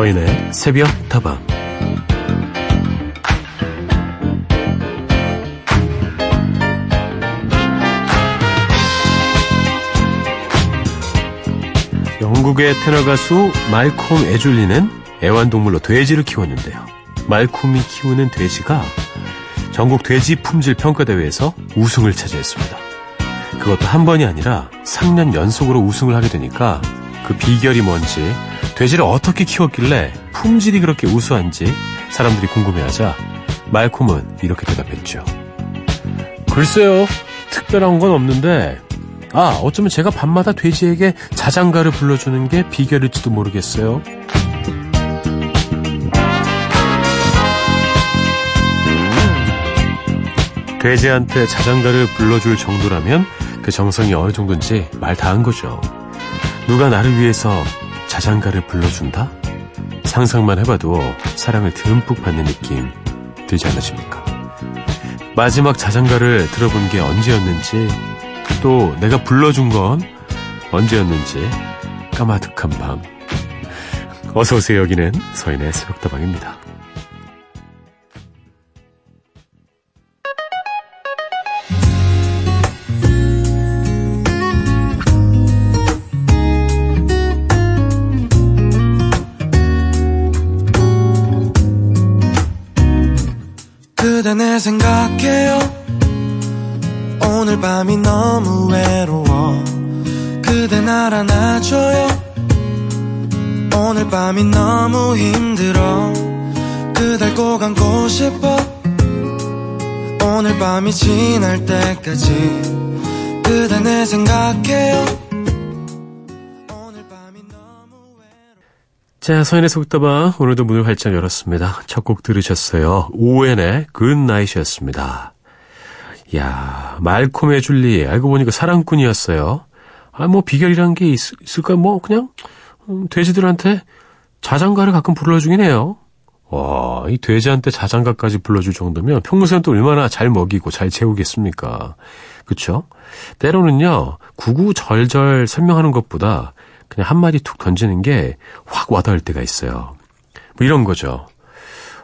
서인의 새벽 다방 영국의 테너 가수 말콤 에줄리는 애완동물로 돼지를 키웠는데요. 말콤이 키우는 돼지가 전국 돼지 품질 평가대회에서 우승을 차지했습니다. 그것도 한 번이 아니라 3년 연속으로 우승을 하게 되니까 그 비결이 뭔지 돼지를 어떻게 키웠길래 품질이 그렇게 우수한지 사람들이 궁금해하자 말콤은 이렇게 대답했죠. 글쎄요, 특별한 건 없는데 아, 어쩌면 제가 밤마다 돼지에게 자장가를 불러주는 게 비결일지도 모르겠어요. 돼지한테 자장가를 불러줄 정도라면 그 정성이 어느 정도인지 말 다 한 거죠. 누가 나를 위해서 자장가를 불러준다? 상상만 해봐도 사랑을 듬뿍 받는 느낌 들지 않으십니까? 마지막 자장가를 들어본 게 언제였는지 또 내가 불러준 건 언제였는지 까마득한 밤. 어서오세요 여기는 서인의 새벽다방입니다. 내 생각해요. 오늘 밤이 너무 외로워. 그대 날 안아줘요. 오늘 밤이 너무 힘들어. 그댈 꼭 안고 싶어. 오늘 밤이 지날 때까지 그대 내 생각해요 자, 서인의 속다방 오늘도 문을 활짝 열었습니다. 첫 곡 들으셨어요. 오웬의 굿나잇이었습니다. 야 말콤의 줄리 알고 보니까 사랑꾼이었어요. 아, 뭐 비결이란 게 있, 을까 뭐 그냥 음, 돼지들한테 자장가를 가끔 불러주긴 해요. 와, 이 돼지한테 자장가까지 불러줄 정도면 평소엔 또 얼마나 잘 먹이고 잘 채우겠습니까? 그쵸? 때로는요, 구구절절 설명하는 것보다 그냥 한마디 툭 던지는 게 확 와닿을 때가 있어요. 뭐 이런 거죠.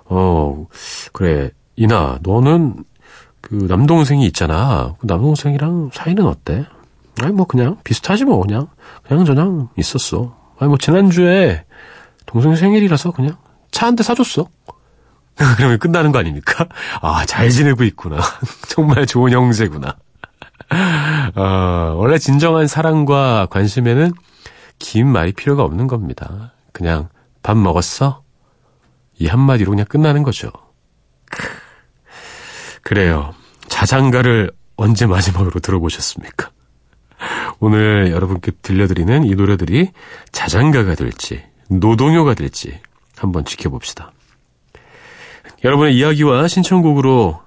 어, 그래, 이나, 너는 그 남동생이 있잖아. 그 남동생이랑 사이는 어때? 아니, 뭐 그냥 비슷하지 뭐, 그냥. 그냥 저냥 있었어. 아니, 뭐 지난주에 동생 생일이라서 그냥 차 한 대 사줬어. 그러면 끝나는 거 아닙니까? 아, 잘 지내고 있구나. 정말 좋은 형제구나. 아, 원래 진정한 사랑과 관심에는 긴 말이 필요가 없는 겁니다. 그냥 밥 먹었어? 이 한마디로 그냥 끝나는 거죠. 그래요. 자장가를 언제 마지막으로 들어보셨습니까? 오늘 여러분께 들려드리는 이 노래들이 자장가가 될지, 노동요가 될지 한번 지켜봅시다. 여러분의 이야기와 신청곡으로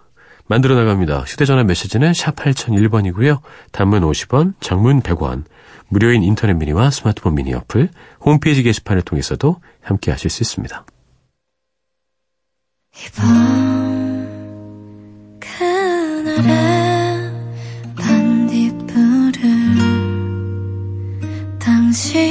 만들어 나갑니다. 휴대전화 메시지는 샵 8001번이고요. 단문 50원, 장문 100원, 무료인 인터넷 미니와 스마트폰 미니 어플, 홈페이지 게시판을 통해서도 함께 하실 수 있습니다. 반딧불을 당신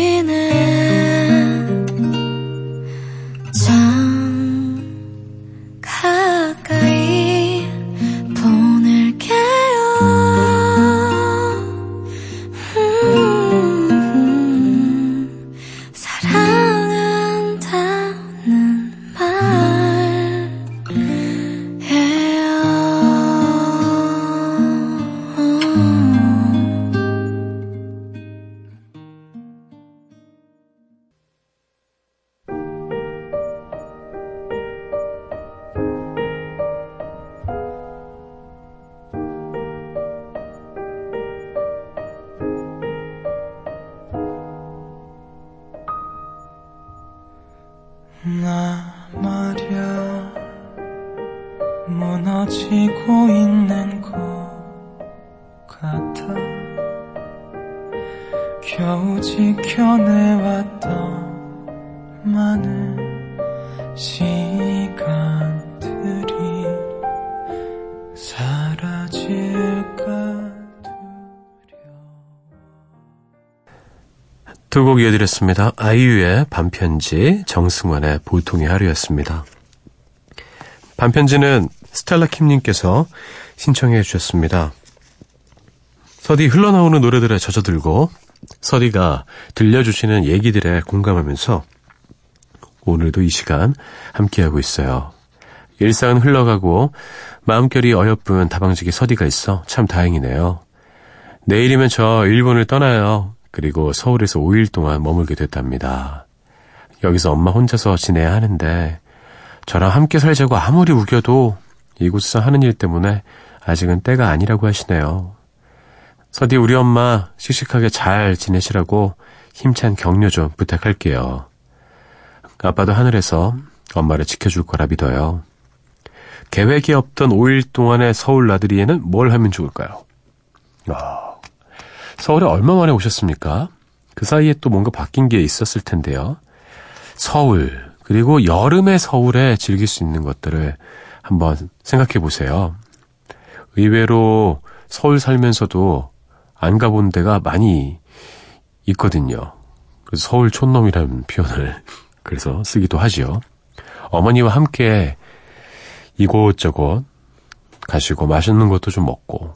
곡 이어드렸습니다. 아이유의 반편지, 정승환의 보통의 하루였습니다. 반편지는 스텔라 킴님께서 신청해 주셨습니다. 서디 흘러나오는 노래들에 젖어들고 서디가 들려주시는 얘기들에 공감하면서 오늘도 이 시간 함께하고 있어요. 일상은 흘러가고 마음결이 어여쁜 다방지기 서디가 있어 참 다행이네요. 내일이면 저 일본을 떠나요. 그리고 서울에서 5일 동안 머물게 됐답니다. 여기서 엄마 혼자서 지내야 하는데 저랑 함께 살자고 아무리 우겨도 이곳에서 하는 일 때문에 아직은 때가 아니라고 하시네요. 서디 우리 엄마 씩씩하게 잘 지내시라고 힘찬 격려 좀 부탁할게요. 아빠도 하늘에서 엄마를 지켜줄 거라 믿어요. 계획이 없던 5일 동안의 서울 나들이에는 뭘 하면 좋을까요? 아, 서울에 얼마 만에 오셨습니까? 그 사이에 또 뭔가 바뀐 게 있었을 텐데요. 서울, 그리고 여름의 서울에 즐길 수 있는 것들을 한번 생각해 보세요. 의외로 서울 살면서도 안 가본 데가 많이 있거든요. 그래서 서울 촌놈이라는 표현을 그래서 쓰기도 하지요. 어머니와 함께 이곳저곳 가시고 맛있는 것도 좀 먹고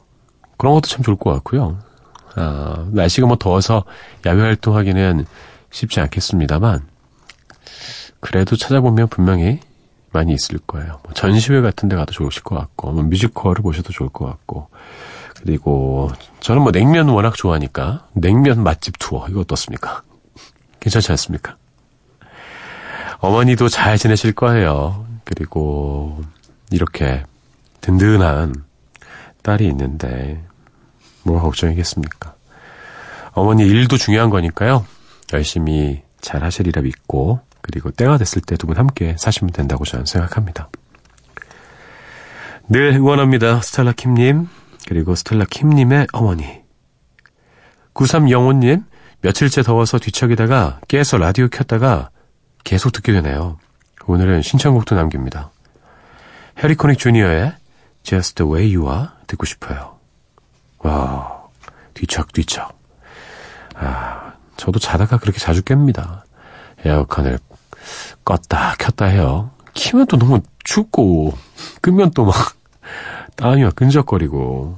그런 것도 참 좋을 것 같고요. 아, 날씨가 뭐 더워서 야외 활동하기는 쉽지 않겠습니다만 그래도 찾아보면 분명히 많이 있을 거예요. 뭐 전시회 같은 데 가도 좋으실 것 같고 뭐 뮤지컬을 보셔도 좋을 것 같고 그리고 저는 뭐 냉면 워낙 좋아하니까 냉면 맛집 투어 이거 어떻습니까? 괜찮지 않습니까? 어머니도 잘 지내실 거예요. 그리고 이렇게 든든한 딸이 있는데 뭐가 걱정이겠습니까? 어머니 일도 중요한 거니까요. 열심히 잘 하시리라 믿고 그리고 때가 됐을 때 두 분 함께 사시면 된다고 저는 생각합니다. 늘 응원합니다. 스텔라 킴님 그리고 스텔라 킴님의 어머니 93영호님 며칠째 더워서 뒤척이다가 깨서 라디오 켰다가 계속 듣게 되네요. 오늘은 신청곡도 남깁니다. 해리코닉 주니어의 Just the Way You Are 듣고 싶어요. 와, 뒤척뒤척. 아, 저도 자다가 그렇게 자주 깹니다. 에어컨을 껐다 켰다 해요. 키면 또 너무 춥고, 끄면 또 막, 땀이 막 끈적거리고.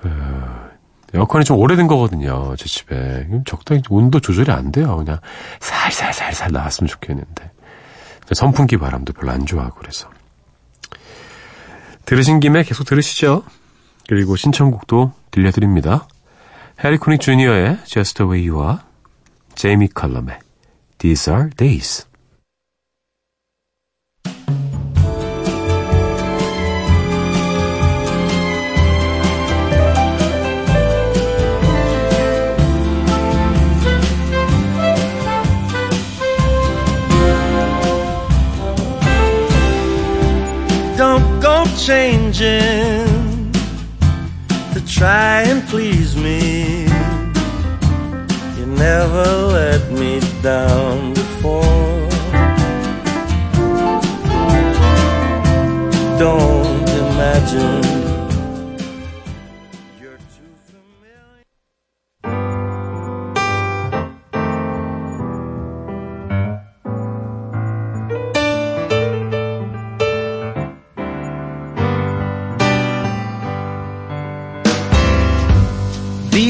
그, 에어컨이 좀 오래된 거거든요, 제 집에. 적당히 온도 조절이 안 돼요. 그냥 살살살살 나왔으면 좋겠는데. 선풍기 바람도 별로 안 좋아하고 그래서. 들으신 김에 계속 들으시죠. 그리고 신청곡도 들려드립니다. 해리코닉 주니어의 Just the Way You Are, 제이미 칼럼의 These Are Days. Don't go changing try and please me. You never let me down before. Don't imagine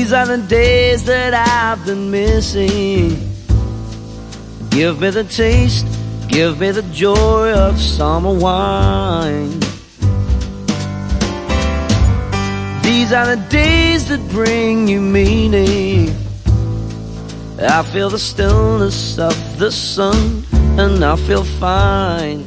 These are the days that I've been missing. Give me the taste, give me the joy of summer wine. These are the days that bring you meaning. I feel the stillness of the sun, and I feel fine.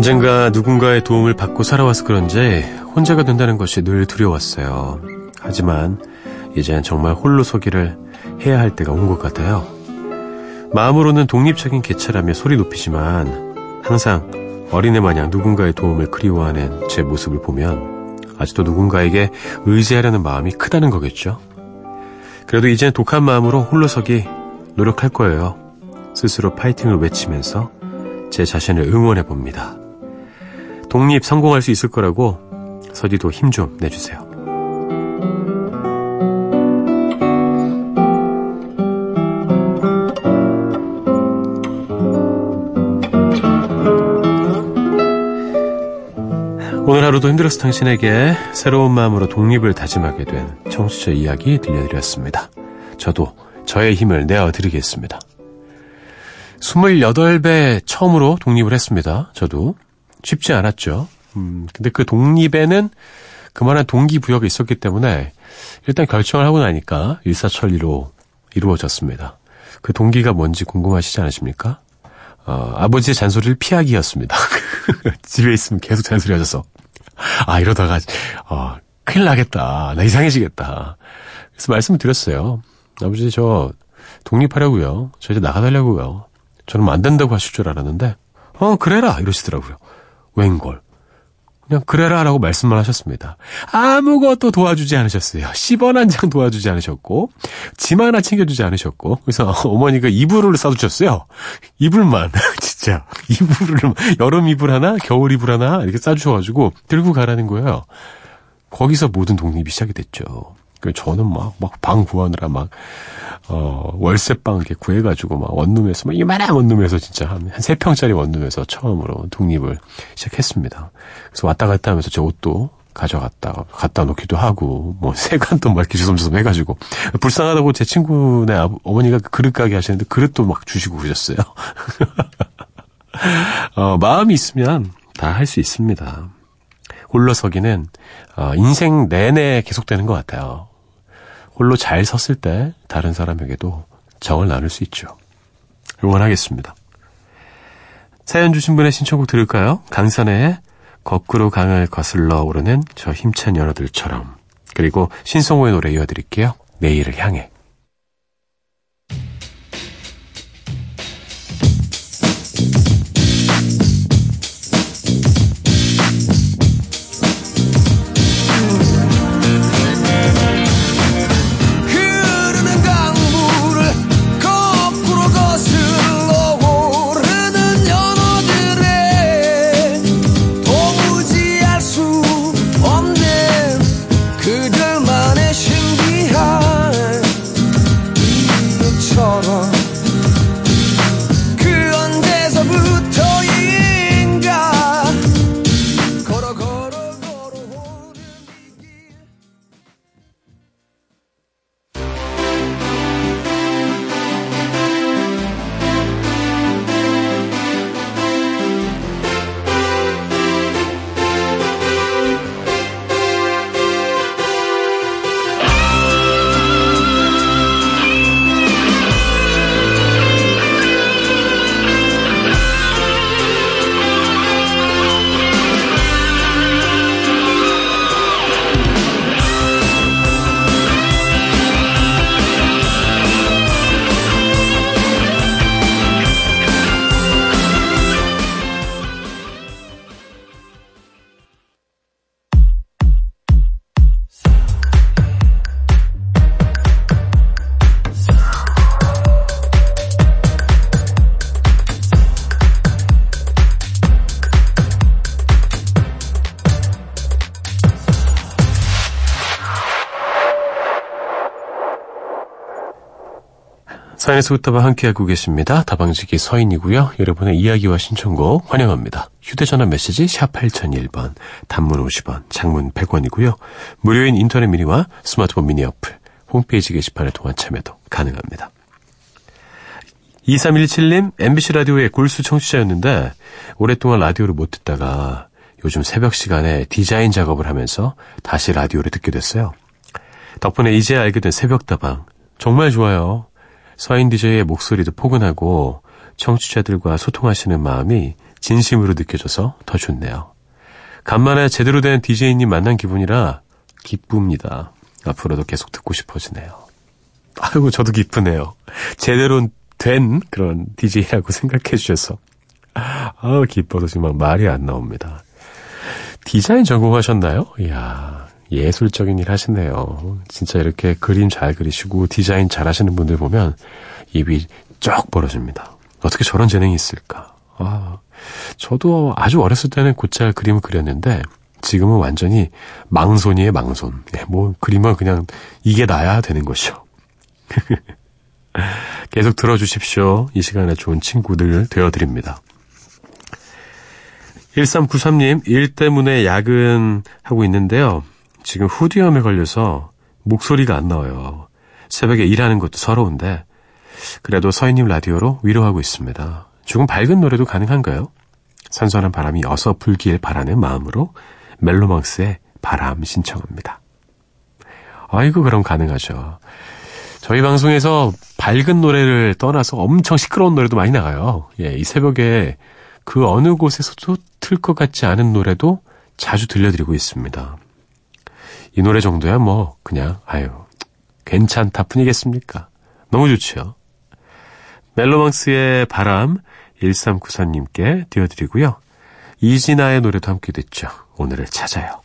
언젠가 누군가의 도움을 받고 살아와서 그런지 혼자가 된다는 것이 늘 두려웠어요. 하지만 이젠 정말 홀로 서기를 해야 할 때가 온 것 같아요. 마음으로는 독립적인 개체라며 소리 높이지만 항상 어린애 마냥 누군가의 도움을 그리워하는 제 모습을 보면 아직도 누군가에게 의지하려는 마음이 크다는 거겠죠. 그래도 이젠 독한 마음으로 홀로 서기 노력할 거예요. 스스로 파이팅을 외치면서 제 자신을 응원해 봅니다. 독립 성공할 수 있을 거라고 서디도 힘 좀 내주세요. 오늘 하루도 힘들어서 당신에게 새로운 마음으로 독립을 다짐하게 된 청취자 이야기 들려드렸습니다. 저도 저의 힘을 내어드리겠습니다. 28배 처음으로 독립을 했습니다. 저도. 쉽지 않았죠. 음, 근데 그 독립에는 그만한 동기부여가 있었기 때문에 일단 결정을 하고 나니까 일사천리로 이루어졌습니다. 그 동기가 뭔지 궁금하시지 않으십니까? 어, 아버지의 잔소리를 피하기였습니다. 집에 있으면 계속 잔소리 하셔서. 아, 이러다가, 어, 큰일 나겠다. 나 이상해지겠다. 그래서 말씀을 드렸어요. 아버지, 저, 독립하려고요. 저 이제 나가달라고요. 저는 안 된다고 하실 줄 알았는데, 어, 그래라. 이러시더라고요. 웬걸. 그냥 그래라 라고 말씀만 하셨습니다. 아무것도 도와주지 않으셨어요. 10원 한 장 도와주지 않으셨고, 짐 하나 챙겨주지 않으셨고, 그래서 어머니가 이불을 싸주셨어요. 이불만. 진짜. 이불을, 여름 이불 하나, 겨울 이불 하나, 이렇게 싸주셔가지고, 들고 가라는 거예요. 거기서 모든 독립이 시작이 됐죠. 그 저는 막, 막 방 구하느라 막, 어, 월세방 이렇게 구해가지고 막 원룸에서, 막 이만한 원룸에서 진짜 한, 한 3평짜리 원룸에서 처음으로 독립을 시작했습니다. 그래서 왔다 갔다 하면서 제 옷도 가져갔다, 갖다 놓기도 하고, 뭐, 세관도 막 이렇게 주섬주섬 해가지고, 불쌍하다고 제 친구네 어머니가 그릇 가게 하시는데 그릇도 막 주시고 그러셨어요. 어, 마음이 있으면 다 할 수 있습니다. 홀로서기는, 어, 인생 내내 계속되는 것 같아요. 홀로 잘 섰을 때 다른 사람에게도 정을 나눌 수 있죠. 응원하겠습니다. 사연 주신 분의 신청곡 들을까요? 강산의 거꾸로 강을 거슬러 오르는 저 힘찬 연어들처럼 그리고 신성호의 노래 이어드릴게요. 내일을 향해 웃다방 함께하고 계십니다. 다방지기 서인이고요. 여러분의 이야기와 신청곡 환영합니다. 휴대전화 메시지 샵 8001번, 단문 50원, 장문 100원이고요. 무료인 인터넷 미니와 스마트폰 미니 어플, 홈페이지 게시판에 통한 참여도 가능합니다. 2317님, MBC 라디오의 골수 청취자였는데, 오랫동안 라디오를 못 듣다가 요즘 새벽 시간에 디자인 작업을 하면서 다시 라디오를 듣게 됐어요. 덕분에 이제 알게 된 새벽다방. 정말 좋아요. 서인 DJ의 목소리도 포근하고 청취자들과 소통하시는 마음이 진심으로 느껴져서 더 좋네요. 간만에 제대로 된 DJ님 만난 기분이라 기쁩니다. 앞으로도 계속 듣고 싶어지네요. 아이고, 저도 기쁘네요. 제대로 된 그런 DJ라고 생각해 주셔서. 아 기뻐서 정말 말이 안 나옵니다. 디자인 전공하셨나요? 이야, 예술적인 일 하시네요. 진짜 이렇게 그림 잘 그리시고 디자인 잘 하시는 분들 보면 입이 쫙 벌어집니다. 어떻게 저런 재능이 있을까? 아, 저도 아주 어렸을 때는 곧잘 그림을 그렸는데 지금은 완전히 망손이에요, 망손. 예, 뭐 그림은 그냥 이게 나야 되는 것이죠. 계속 들어주십시오. 이 시간에 좋은 친구들 되어드립니다. 1393님, 일 때문에 야근하고 있는데요. 지금 후두염에 걸려서 목소리가 안 나와요. 새벽에 일하는 것도 서러운데, 그래도 서인님 라디오로 위로하고 있습니다. 조금 밝은 노래도 가능한가요? 선선한 바람이 어서 불길 바라는 마음으로 멜로망스의 바람 신청합니다. 아이고, 그럼 가능하죠. 저희 방송에서 밝은 노래를 떠나서 엄청 시끄러운 노래도 많이 나가요. 예, 이 새벽에 그 어느 곳에서도 틀 것 같지 않은 노래도 자주 들려드리고 있습니다. 이 노래 정도야 뭐 그냥 아유 괜찮다 뿐이겠습니까? 너무 좋죠. 멜로망스의 바람 1394님께 띄워드리고요. 이진아의 노래도 함께 듣죠. 오늘을 찾아요.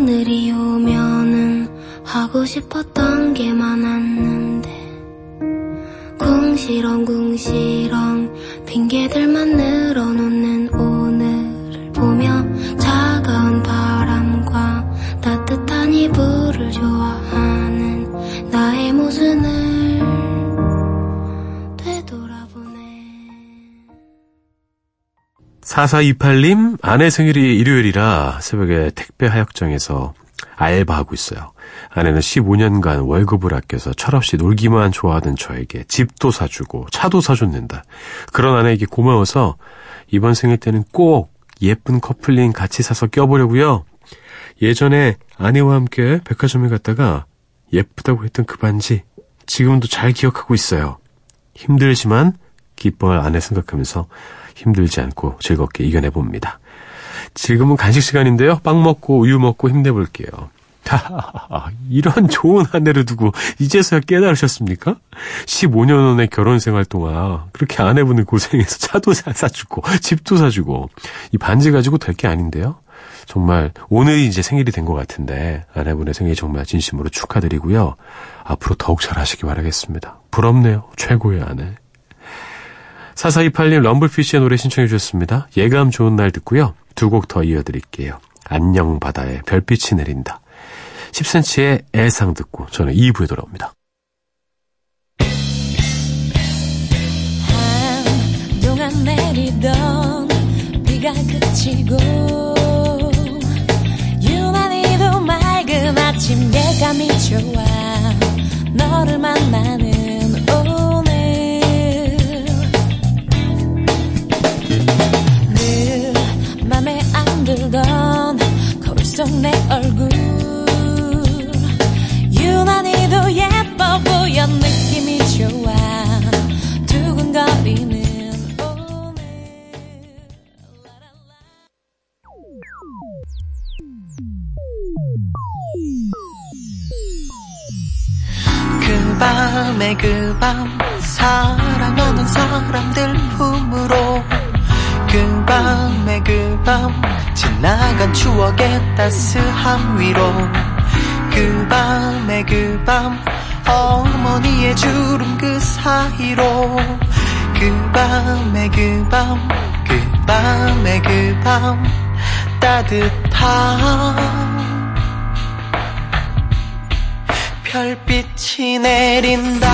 오늘이 오면은 하고 싶었던 게 많았는데 궁시렁 궁시렁 핑계들만 늘어놓는 4428님, 아내 생일이 일요일이라 새벽에 택배 하역장에서 알바하고 있어요. 아내는 15년간 월급을 아껴서 철없이 놀기만 좋아하던 저에게 집도 사주고 차도 사줬는다. 그런 아내에게 고마워서 이번 생일 때는 꼭 예쁜 커플링 같이 사서 껴보려고요. 예전에 아내와 함께 백화점에 갔다가 예쁘다고 했던 그 반지 지금도 잘 기억하고 있어요. 힘들지만 기뻐할 아내 생각하면서 힘들지 않고 즐겁게 이겨내 봅니다. 지금은 간식 시간인데요. 빵 먹고 우유 먹고 힘내볼게요. 이런 좋은 아내를 두고 이제서야 깨달으셨습니까? 15년의 결혼 생활 동안 그렇게 아내분을 고생해서 차도 사- 사주고 집도 사주고 이 반지 가지고 될 게 아닌데요. 정말 오늘이 이제 생일이 된 것 같은데 아내분의 생일 정말 진심으로 축하드리고요. 앞으로 더욱 잘하시기 바라겠습니다. 부럽네요. 최고의 아내. 4428님 럼블피쉬의 노래 신청해 주셨습니다. 예감 좋은 날 듣고요. 두 곡 더 이어드릴게요. 안녕 바다에 별빛이 내린다. 10cm의 애상 듣고 저는 2부에 돌아옵니다. 한동안 내리던 비가 그치고 유난히도 맑은 아침 예감이 좋아 너를 만나는 내 얼굴. 유난히도 예뻐 보여 느낌이 좋아. 두근거리는 그 밤에 그 밤 사랑하는 사람들 품으로 그 밤에 그 밤 지나간 추억의 따스함 위로. 그 밤에 그 밤 어머니의 주름 그 사이로. 그 밤에 그 밤 그 밤에 그 밤 따뜻한 별빛이 내린다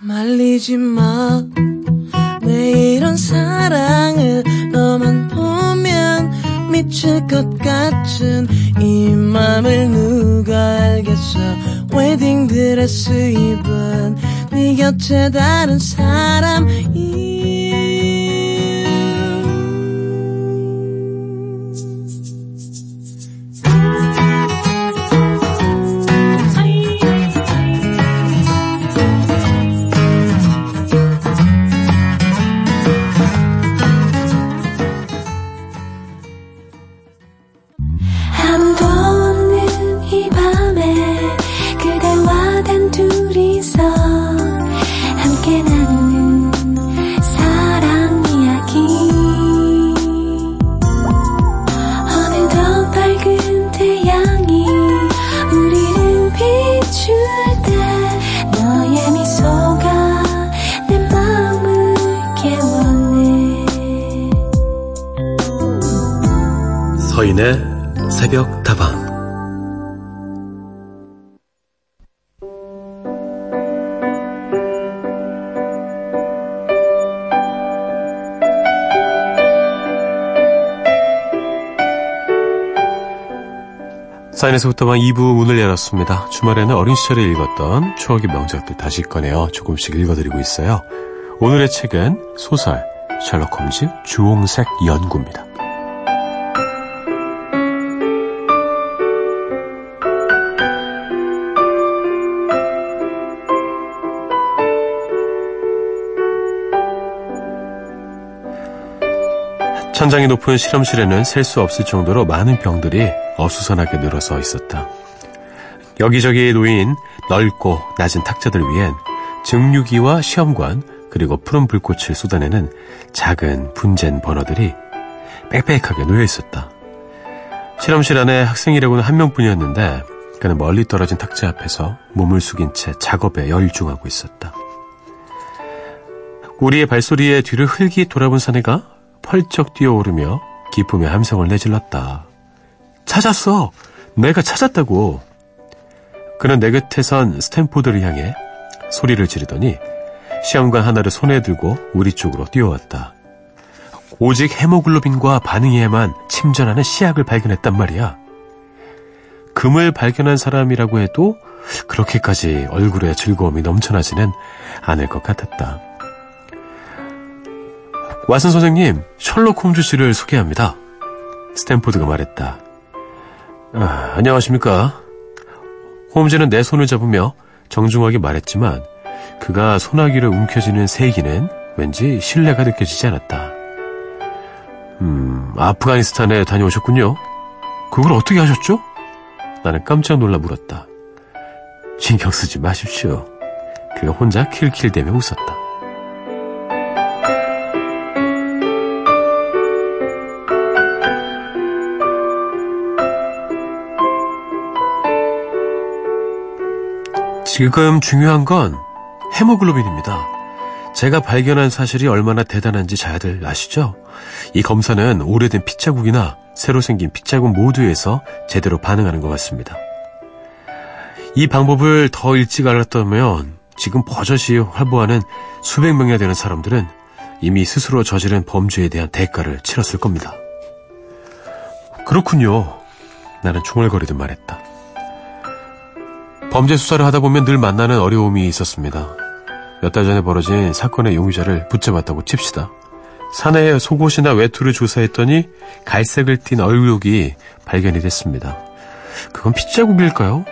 말리지 마. 내 이런 사랑을 너만 보면 미칠 것 같은 이 맘을 누가 알겠어. 웨딩드레스 입은 네 곁에 다른 사람이 새벽 다방 사인에서부터방 2부 문을 열었습니다. 주말에는 어린 시절에 읽었던 추억의 명작들 다시 꺼내어 조금씩 읽어드리고 있어요. 오늘의 책은 소설 셜록 홈즈 주홍색 연구입니다. 천장이 높은 실험실에는 셀 수 없을 정도로 많은 병들이 어수선하게 늘어서 있었다. 여기저기 놓인 넓고 낮은 탁자들 위엔 증류기와 시험관 그리고 푸른 불꽃을 쏟아내는 작은 분젠 버너들이 빽빽하게 놓여 있었다. 실험실 안에 학생이라고는 한 명뿐이었는데 그는 멀리 떨어진 탁자 앞에서 몸을 숙인 채 작업에 열중하고 있었다. 우리의 발소리에 뒤를 흘기 돌아본 사내가 펄쩍 뛰어오르며 기쁨의 함성을 내질렀다. 찾았어! 내가 찾았다고! 그는 내 곁에 선 스탠포드를 향해 소리를 지르더니 시험관 하나를 손에 들고 우리 쪽으로 뛰어왔다. 오직 헤모글로빈과 반응해야만 침전하는 시약을 발견했단 말이야. 금을 발견한 사람이라고 해도 그렇게까지 얼굴에 즐거움이 넘쳐나지는 않을 것 같았다. 왓슨 선생님, 셜록 홈즈 씨를 소개합니다. 스탠포드가 말했다. 아, 안녕하십니까. 홈즈는 내 손을 잡으며 정중하게 말했지만 그가 소나기를 움켜쥐는 세기는 왠지 신뢰가 느껴지지 않았다. 음, 아프가니스탄에 다녀오셨군요. 그걸 어떻게 하셨죠? 나는 깜짝 놀라 물었다. 신경 쓰지 마십시오. 그가 혼자 킬킬대며 웃었다. 지금 중요한 건 헤모글로빈입니다. 제가 발견한 사실이 얼마나 대단한지 잘들 아시죠? 이 검사는 오래된 핏자국이나 새로 생긴 핏자국 모두에서 제대로 반응하는 것 같습니다. 이 방법을 더 일찍 알았다면 지금 버젓이 활보하는 수백 명이나 되는 사람들은 이미 스스로 저지른 범죄에 대한 대가를 치렀을 겁니다. 그렇군요. 나는 중얼거리듯 말했다. 범죄 수사를 하다 보면 늘 만나는 어려움이 있었습니다. 몇 달 전에 벌어진 사건의 용의자를 붙잡았다고 칩시다. 사내의 속옷이나 외투를 조사했더니 갈색을 띤 얼룩이 발견이 됐습니다. 그건 핏자국일까요?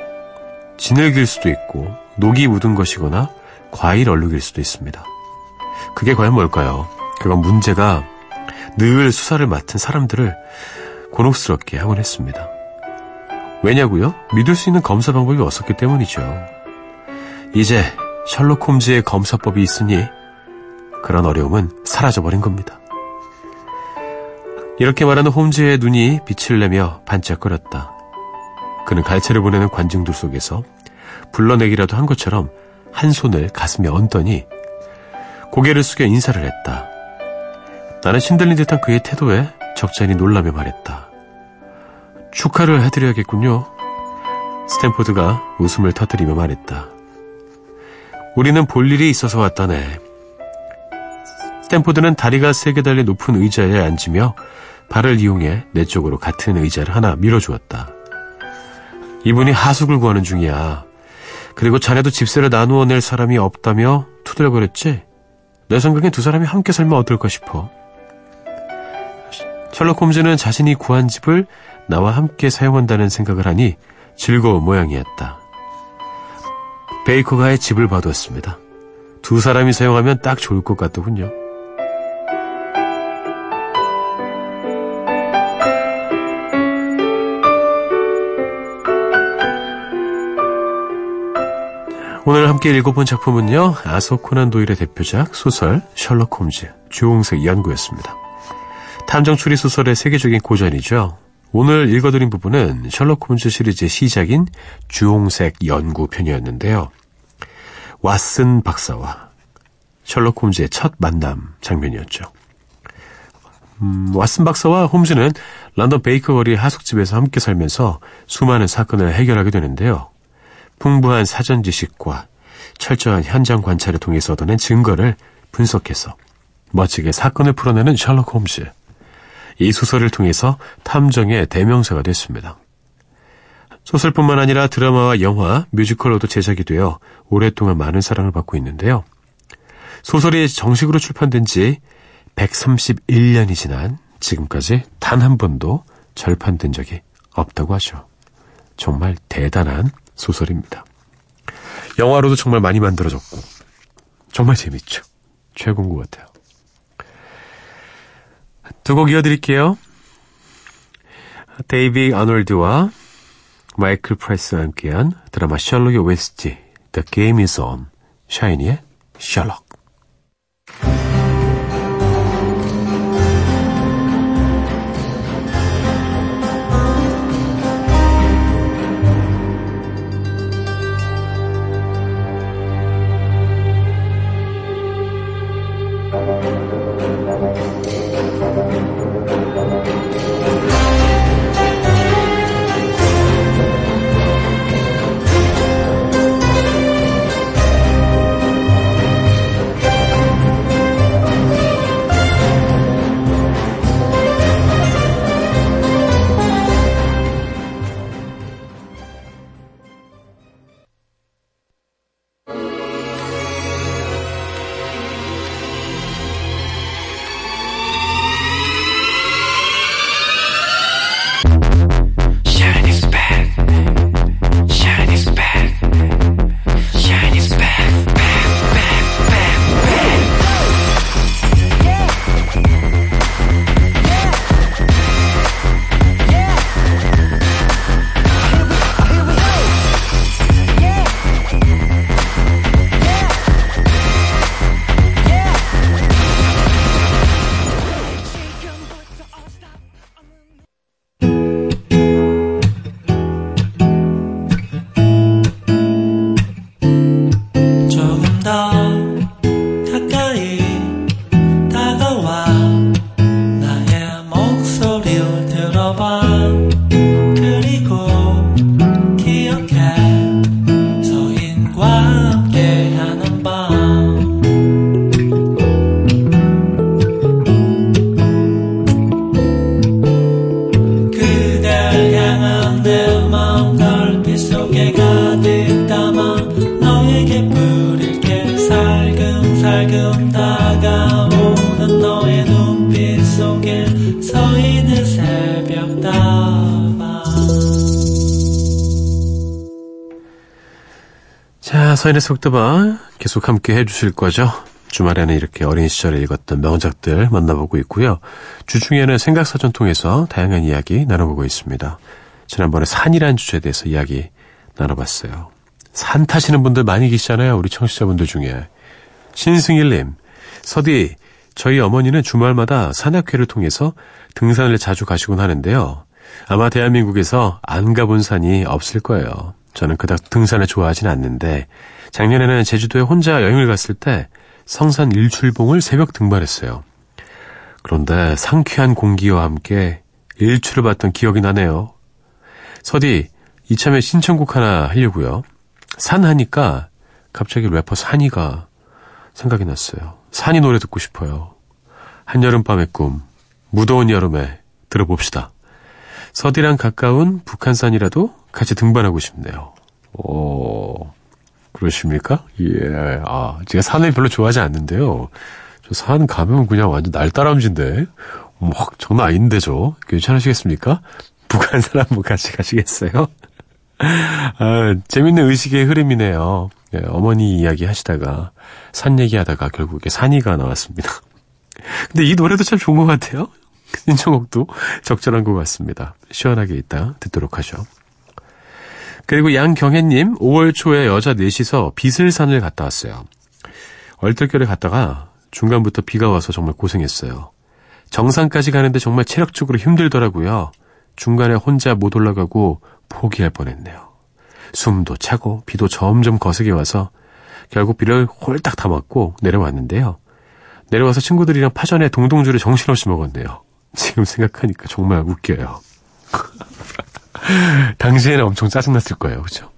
진흙일 수도 있고 녹이 묻은 것이거나 과일 얼룩일 수도 있습니다. 그게 과연 뭘까요? 그건 문제가 늘 수사를 맡은 사람들을 곤혹스럽게 하곤 했습니다. 왜냐고요? 믿을 수 있는 검사 방법이 없었기 때문이죠. 이제 셜록 홈즈의 검사법이 있으니 그런 어려움은 사라져버린 겁니다. 이렇게 말하는 홈즈의 눈이 빛을 내며 반짝거렸다. 그는 갈채를 보내는 관중들 속에서 불러내기라도 한 것처럼 한 손을 가슴에 얹더니 고개를 숙여 인사를 했다. 나는 신들린 듯한 그의 태도에 적잖이 놀라며 말했다. 축하를 해드려야겠군요. 스탠포드가 웃음을 터뜨리며 말했다. 우리는 볼 일이 있어서 왔다네. 스탠포드는 다리가 세게 달린 높은 의자에 앉으며 발을 이용해 내 쪽으로 같은 의자를 하나 밀어주었다. 이분이 하숙을 구하는 중이야. 그리고 자네도 집세를 나누어 낼 사람이 없다며 투덜거렸지? 내 생각엔 두 사람이 함께 살면 어떨까 싶어. 셜록 홈즈는 자신이 구한 집을 나와 함께 사용한다는 생각을 하니 즐거운 모양이었다. 베이커가의 집을 봐두었습니다. 두 사람이 사용하면 딱 좋을 것 같더군요. 오늘 함께 읽어본 작품은요, 아서 코난 도일의 대표작 소설 셜록 홈즈 주홍색 연구였습니다. 탐정 추리 소설의 세계적인 고전이죠. 오늘 읽어드린 부분은 셜록 홈즈 시리즈의 시작인 주홍색 연구 편이었는데요. 왓슨 박사와 셜록 홈즈의 첫 만남 장면이었죠. 음, 왓슨 박사와 홈즈는 런던 베이커 거리 하숙집에서 함께 살면서 수많은 사건을 해결하게 되는데요. 풍부한 사전 지식과 철저한 현장 관찰을 통해서 얻어낸 증거를 분석해서 멋지게 사건을 풀어내는 셜록 홈즈. 이 소설을 통해서 탐정의 대명사가 됐습니다. 소설뿐만 아니라 드라마와 영화, 뮤지컬로도 제작이 되어 오랫동안 많은 사랑을 받고 있는데요. 소설이 정식으로 출판된 지 131년이 지난 지금까지 단 한 번도 절판된 적이 없다고 하죠. 정말 대단한 소설입니다. 영화로도 정말 많이 만들어졌고 정말 재밌죠. 최고인 것 같아요. 두 곡 이어드릴게요. 데이빗 아놀드와 마이클 프라이스와 함께한 드라마 셜록의 OST The Game is On 샤이니의 셜록 자, 서인의 속도방 계속 함께 해주실 거죠? 주말에는 이렇게 어린 시절에 읽었던 명작들 만나보고 있고요. 주중에는 생각사전 통해서 다양한 이야기 나눠보고 있습니다. 지난번에 산이란 주제에 대해서 이야기 나눠봤어요. 산 타시는 분들 많이 계시잖아요. 우리 청취자분들 중에. 신승일님, 서디, 저희 어머니는 주말마다 산악회를 통해서 등산을 자주 가시곤 하는데요. 아마 대한민국에서 안 가본 산이 없을 거예요. 저는 그닥 등산을 좋아하진 않는데 작년에는 제주도에 혼자 여행을 갔을 때 성산 일출봉을 새벽 등반했어요. 그런데 상쾌한 공기와 함께 일출을 봤던 기억이 나네요. 서디, 이참에 신청곡 하나 하려고요. 산 하니까 갑자기 래퍼 산이가 생각이 났어요. 산이 노래 듣고 싶어요. 한여름밤의 꿈, 무더운 여름에 들어봅시다. 서디랑 가까운 북한산이라도 같이 등반하고 싶네요. 오, 그러십니까? 예, 아, 제가 산을 별로 좋아하지 않는데요. 저 산 가면 그냥 완전 날다람쥐인데. 막 장난 아닌데, 저. 괜찮으시겠습니까? 북한산 한번 같이 가시겠어요? 아, 재밌는 의식의 흐름이네요. 예, 어머니 이야기 하시다가 산 얘기하다가 결국에 산이가 나왔습니다. 근데 이 노래도 참 좋은 것 같아요. 신청곡도 적절한 것 같습니다. 시원하게 있다 듣도록 하죠. 그리고 양경혜님, 5월 초에 여자 넷이서 비슬산을 갔다 왔어요. 얼떨결에 갔다가 중간부터 비가 와서 정말 고생했어요. 정상까지 가는데 정말 체력적으로 힘들더라고요. 중간에 혼자 못 올라가고 포기할 뻔했네요. 숨도 차고 비도 점점 거세게 와서 결국 비를 홀딱 다 맞고 내려왔는데요. 내려와서 친구들이랑 파전에 동동주를 정신없이 먹었네요. 지금 생각하니까 정말 웃겨요. 당시에는 엄청 짜증났을 거예요. 그죠?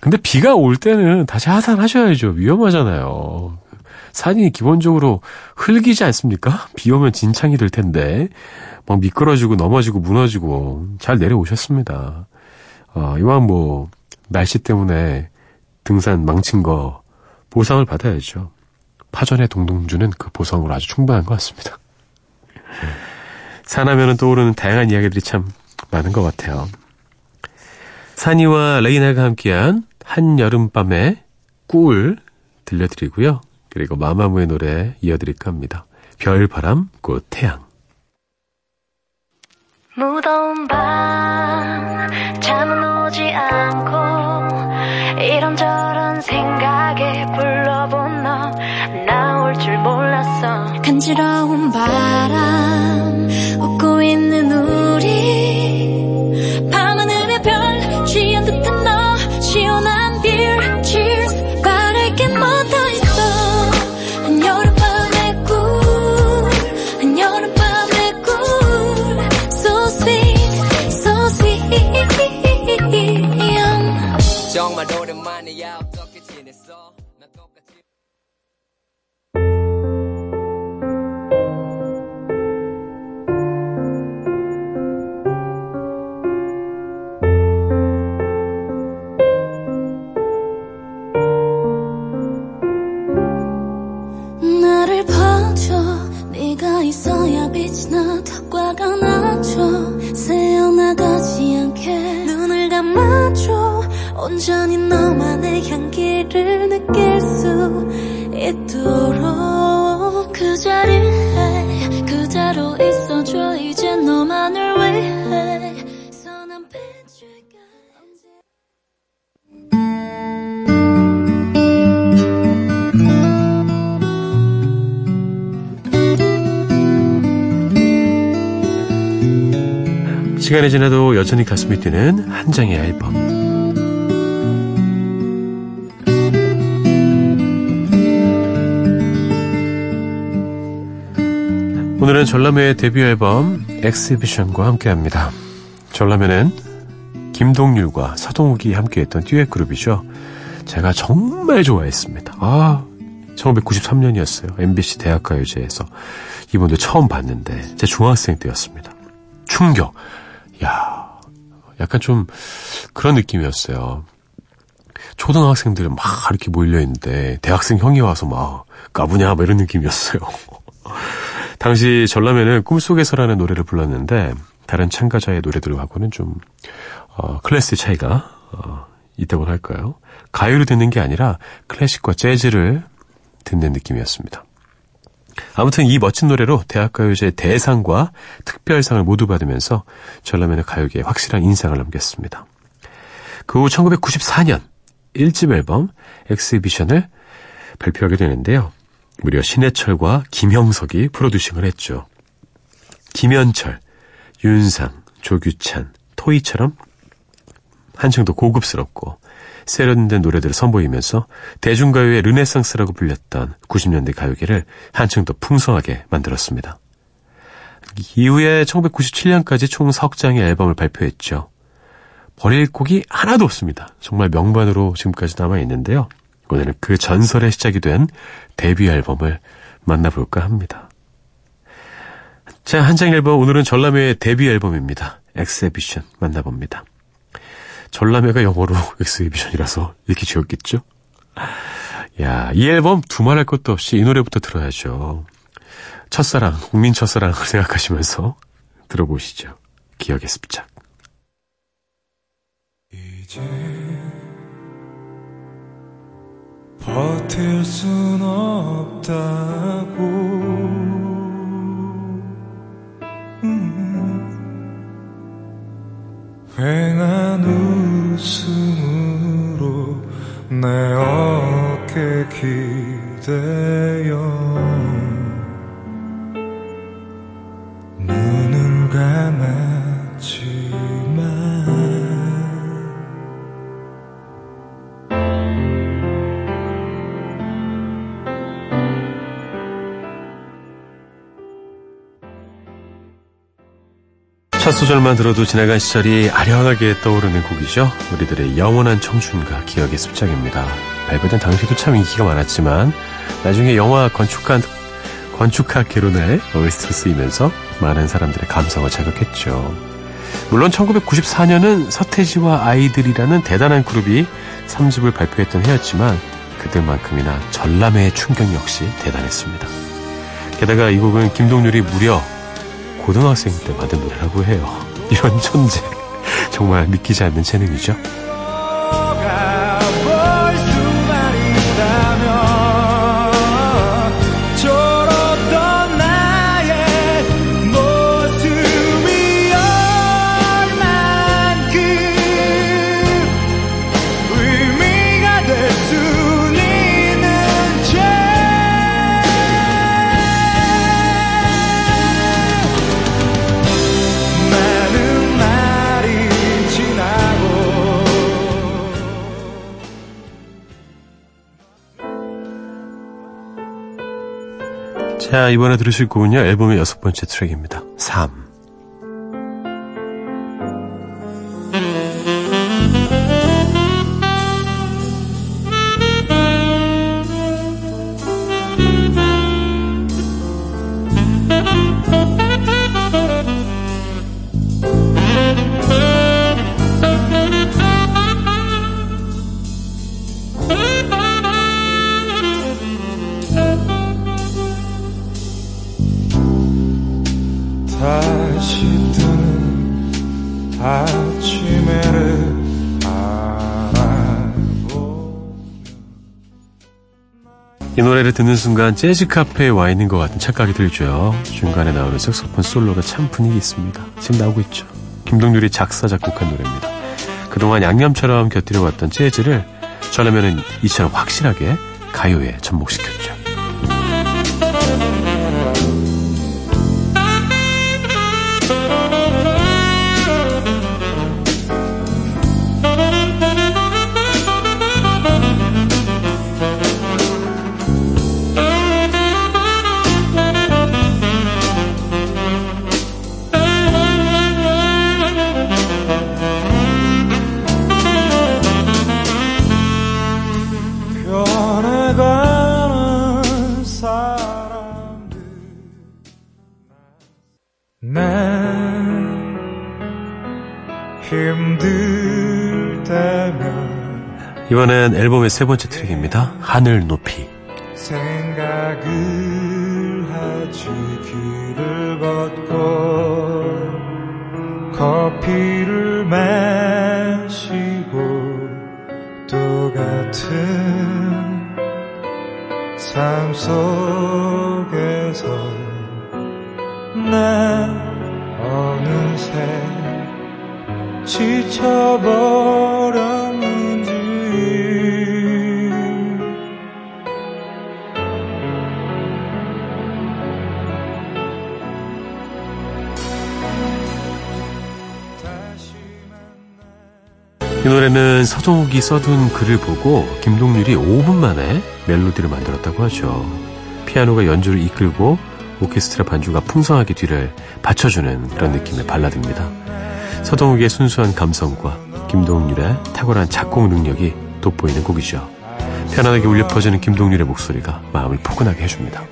근데 비가 올 때는 다시 하산하셔야죠. 위험하잖아요. 산이 기본적으로 흙이지 않습니까? 비 오면 진창이 될 텐데, 막 미끄러지고 넘어지고 무너지고 잘 내려오셨습니다. 어, 이왕 뭐, 날씨 때문에 등산 망친 거 보상을 받아야죠. 파전의 동동주는 그 보상으로 아주 충분한 것 같습니다. 산하면은 떠오르는 다양한 이야기들이 참 많은 것 같아요. 산이와 레이나가 함께한 한여름밤의 꿀 들려드리고요. 그리고 마마무의 노래 이어드릴까 합니다. 별, 바람, 꽃, 태양. 무더운 밤 잠은 오지 않고 이런저런 생각에 불러본 너 나올 줄 몰랐어 간지러운 바람 눈을 감아줘. 온전히 너만의 향기를 느낄 수 있도록. 그 자리에 그대로 있어줘. 이제 너만을 위해 시간이 지나도 여전히 가슴이 뛰는 한 장의 앨범. 오늘은 전람회의 데뷔 앨범 엑스비션과 함께합니다. 전람회는 김동률과 서동욱이 함께했던 듀엣 그룹이죠. 제가 정말 좋아했습니다. 아, 1993년이었어요. MBC 대학가요제에서 이분들 처음 봤는데 제 중학생 때였습니다. 충격. 야, 약간 좀 그런 느낌이었어요. 초등학생들은 막 이렇게 몰려 있는데 대학생 형이 와서 막 까부냐 막 이런 느낌이었어요. 당시 전람회는 꿈속에서라는 노래를 불렀는데 다른 참가자의 노래들하고는 좀 어, 클래스 차이가 어, 있다고 할까요? 가요를 듣는 게 아니라 클래식과 재즈를 듣는 느낌이었습니다. 아무튼 이 멋진 노래로 대학가요제 대상과 특별상을 모두 받으면서 전람회는 가요계에 확실한 인상을 남겼습니다. 그 후 1994년 1집 앨범 엑스비션을 발표하게 되는데요. 무려 신해철과 김형석이 프로듀싱을 했죠. 김현철, 윤상, 조규찬, 토이처럼 한층 더 고급스럽고 세련된 노래들을 선보이면서 대중가요의 르네상스라고 불렸던 90년대 가요계를 한층 더 풍성하게 만들었습니다. 이후에 1997년까지 총 석장의 앨범을 발표했죠. 버릴 곡이 하나도 없습니다. 정말 명반으로 지금까지 남아있는데요. 오늘은 그 전설의 시작이 된 데뷔 앨범을 만나볼까 합니다. 자, 한 장 앨범, 오늘은 전람회의 데뷔 앨범입니다. Exhibition 만나봅니다. 전람회가 영어로 엑스비션이라서 이렇게 지었겠죠? 야, 이 앨범 두말할 것도 없이 이 노래부터 들어야죠. 첫사랑, 국민 첫사랑을 생각하시면서 들어보시죠. 기억의 습작. 이제 버틸 순 없다고 음. 휑한 웃음으로 내 어깨 기대어. 눈을 감았 첫 소절만 들어도 지나간 시절이 아련하게 떠오르는 곡이죠. 우리들의 영원한 청춘과 기억의 습작입니다. 발표된 당시도 참 인기가 많았지만 나중에 영화 건축한 건축학 개론의 OST로 쓰이면서 많은 사람들의 감성을 자극했죠. 물론 1994년은 서태지와 아이들이라는 대단한 그룹이 3집을 발표했던 해였지만 그들만큼이나 전람회의 충격 역시 대단했습니다. 게다가 이 곡은 김동률이 무려 고등학생 때 만든 노래라고 해요. 이런 천재. 정말 믿기지 않는 재능이죠. 자, 이번에 들으실 곡은요, 앨범의 여섯 번째 트랙입니다. 3. 노래를 듣는 순간 재즈 카페에 와 있는 것 같은 착각이 들죠. 중간에 나오는 색소폰 솔로가 참 분위기 있습니다. 지금 나오고 있죠. 김동률이 작사, 작곡한 노래입니다. 그동안 양념처럼 곁들여왔던 재즈를 저라면은 이처럼 확실하게 가요에 접목시켰죠. 앨범의 세 번째 트랙입니다. 하늘 높이. 생각을 하지 길을 걷고 커피를 마시고 또 같은 삶 속에서 난 어느새 지쳐버 이 노래는 서정욱이 써둔 글을 보고 김동률이 5분 만에 멜로디를 만들었다고 하죠. 피아노가 연주를 이끌고 오케스트라 반주가 풍성하게 뒤를 받쳐주는 그런 느낌의 발라드입니다. 서동욱의 순수한 감성과 김동률의 탁월한 작곡 능력이 돋보이는 곡이죠. 편안하게 울려 퍼지는 김동률의 목소리가 마음을 포근하게 해줍니다.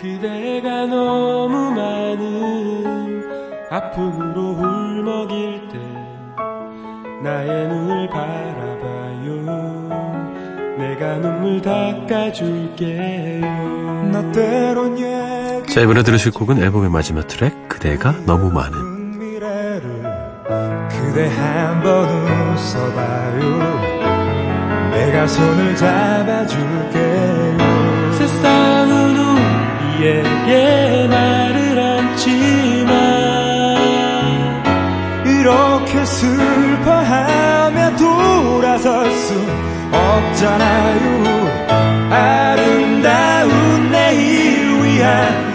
그대가 너무 많은 아픔으로 울먹일 때 나의 눈을 바라봐요. 내가 눈물 닦아줄게요 나 때론 자, 이번에 들으실 곡은 앨범의 마지막 트랙, 그대가 너무 많은. 미래를 그대 한번 웃어봐요. 내가 손을 잡아줄게요 세상은 우리에게 말을 않지만 이렇게 슬퍼하며 돌아설 수 없잖아요. 아름다운 내일 위한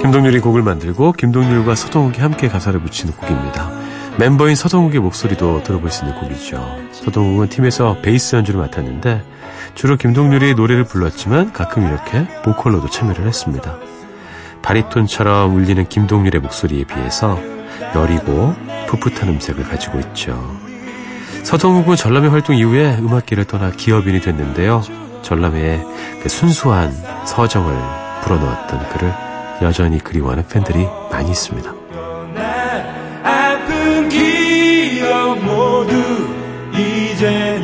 김동률이 곡을 만들고 김동률과 서동욱이 함께 가사를 붙이는 곡입니다. 멤버인 서동욱의 목소리도 들어볼 수 있는 곡이죠. 서동욱은 팀에서 베이스 연주를 맡았는데 주로 김동률이 노래를 불렀지만 가끔 이렇게 보컬로도 참여를 했습니다. 바리톤처럼 울리는 김동률의 목소리에 비해서 여리고 풋풋한 음색을 가지고 있죠. 서동욱은 전람회 활동 이후에 음악계를 떠나 기업인이 됐는데요. 전람회의 그 순수한 서정을 불어넣었던 그를 여전히 그리워하는 팬들이 많이 있습니다. 아픈 기억 모두 이젠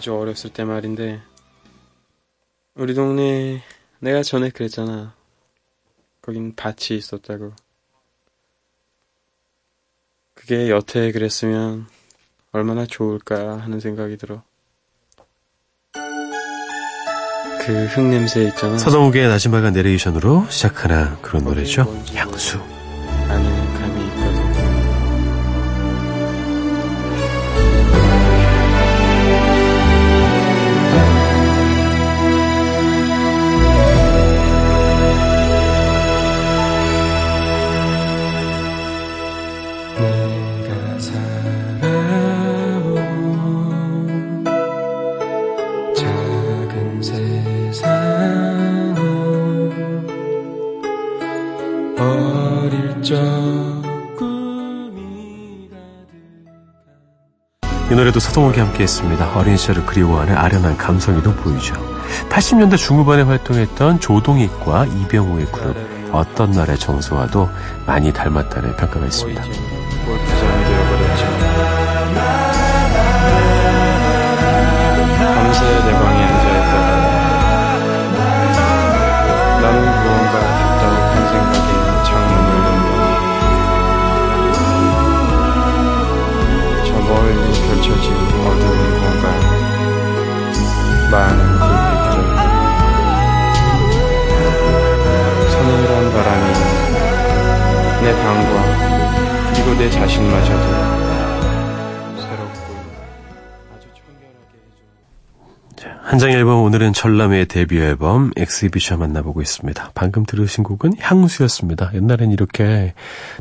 아주 어렸을 때 말인데 우리 동네 내가 전에 그랬잖아. 거긴 밭이 있었다고. 그게 여태 그랬으면 얼마나 좋을까 하는 생각이 들어. 그 흙냄새 있잖아. 서정욱의 나지막한 내레이션으로 시작하는 그런 노래죠. 향수. 아는 노래도 서동욱이 함께 했습니다. 어린 시절을 그리워하는 아련한 감성이 돋보이죠. 80년대 중후반에 활동했던 조동익과 이병호의 그룹 어떤 날의 정서와도 많이 닮았다는 평가가 있습니다. 내 자신마저도 새롭고 아주 청결하게 해줘. 한장 앨범 오늘은 전람회의 데뷔 앨범 Exhibition 만나보고 있습니다. 방금 들으신 곡은 향수였습니다. 옛날엔 이렇게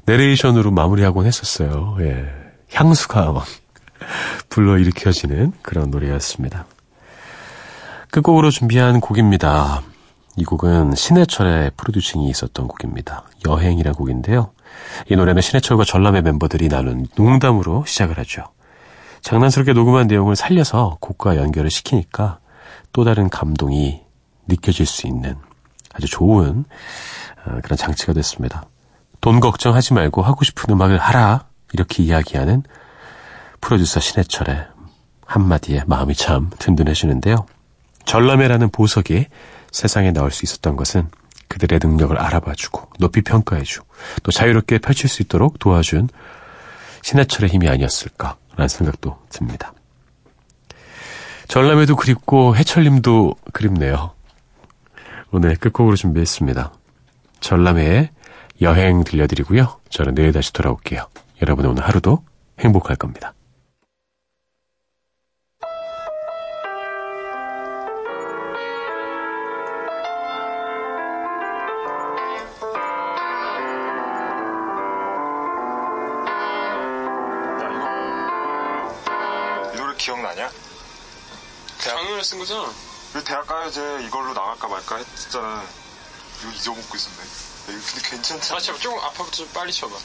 내레이션으로 마무리하곤 했었어요. 예. 향수가 막 불러일으켜지는 그런 노래였습니다. 끝곡으로 준비한 곡입니다. 이 곡은 신해철의 프로듀싱이 있었던 곡입니다. 여행이란 곡인데요. 이 노래는 신해철과 전람회 멤버들이 나눈 농담으로 시작을 하죠. 장난스럽게 녹음한 내용을 살려서 곡과 연결을 시키니까 또 다른 감동이 느껴질 수 있는 아주 좋은 어, 그런 장치가 됐습니다. 돈 걱정하지 말고 하고 싶은 음악을 하라 이렇게 이야기하는 프로듀서 신해철의 한마디에 마음이 참 든든해지는데요. 전람회라는 보석이 세상에 나올 수 있었던 것은 그들의 능력을 알아봐주고 높이 평가해주고 또 자유롭게 펼칠 수 있도록 도와준 신해철의 힘이 아니었을까라는 생각도 듭니다. 전람회도 그립고 해철님도 그립네요. 오늘 끝곡으로 준비했습니다. 전람회의 여행 들려드리고요. 저는 내일 다시 돌아올게요. 여러분의 오늘 하루도 행복할 겁니다. 쓴 거잖아. 대학 가야지 이걸로 나갈까 말까 했잖아. 이거 잊어먹고 있었네. 근데 괜찮지? 않나? 아, 조금 앞으로 좀 빨리 쳐봐.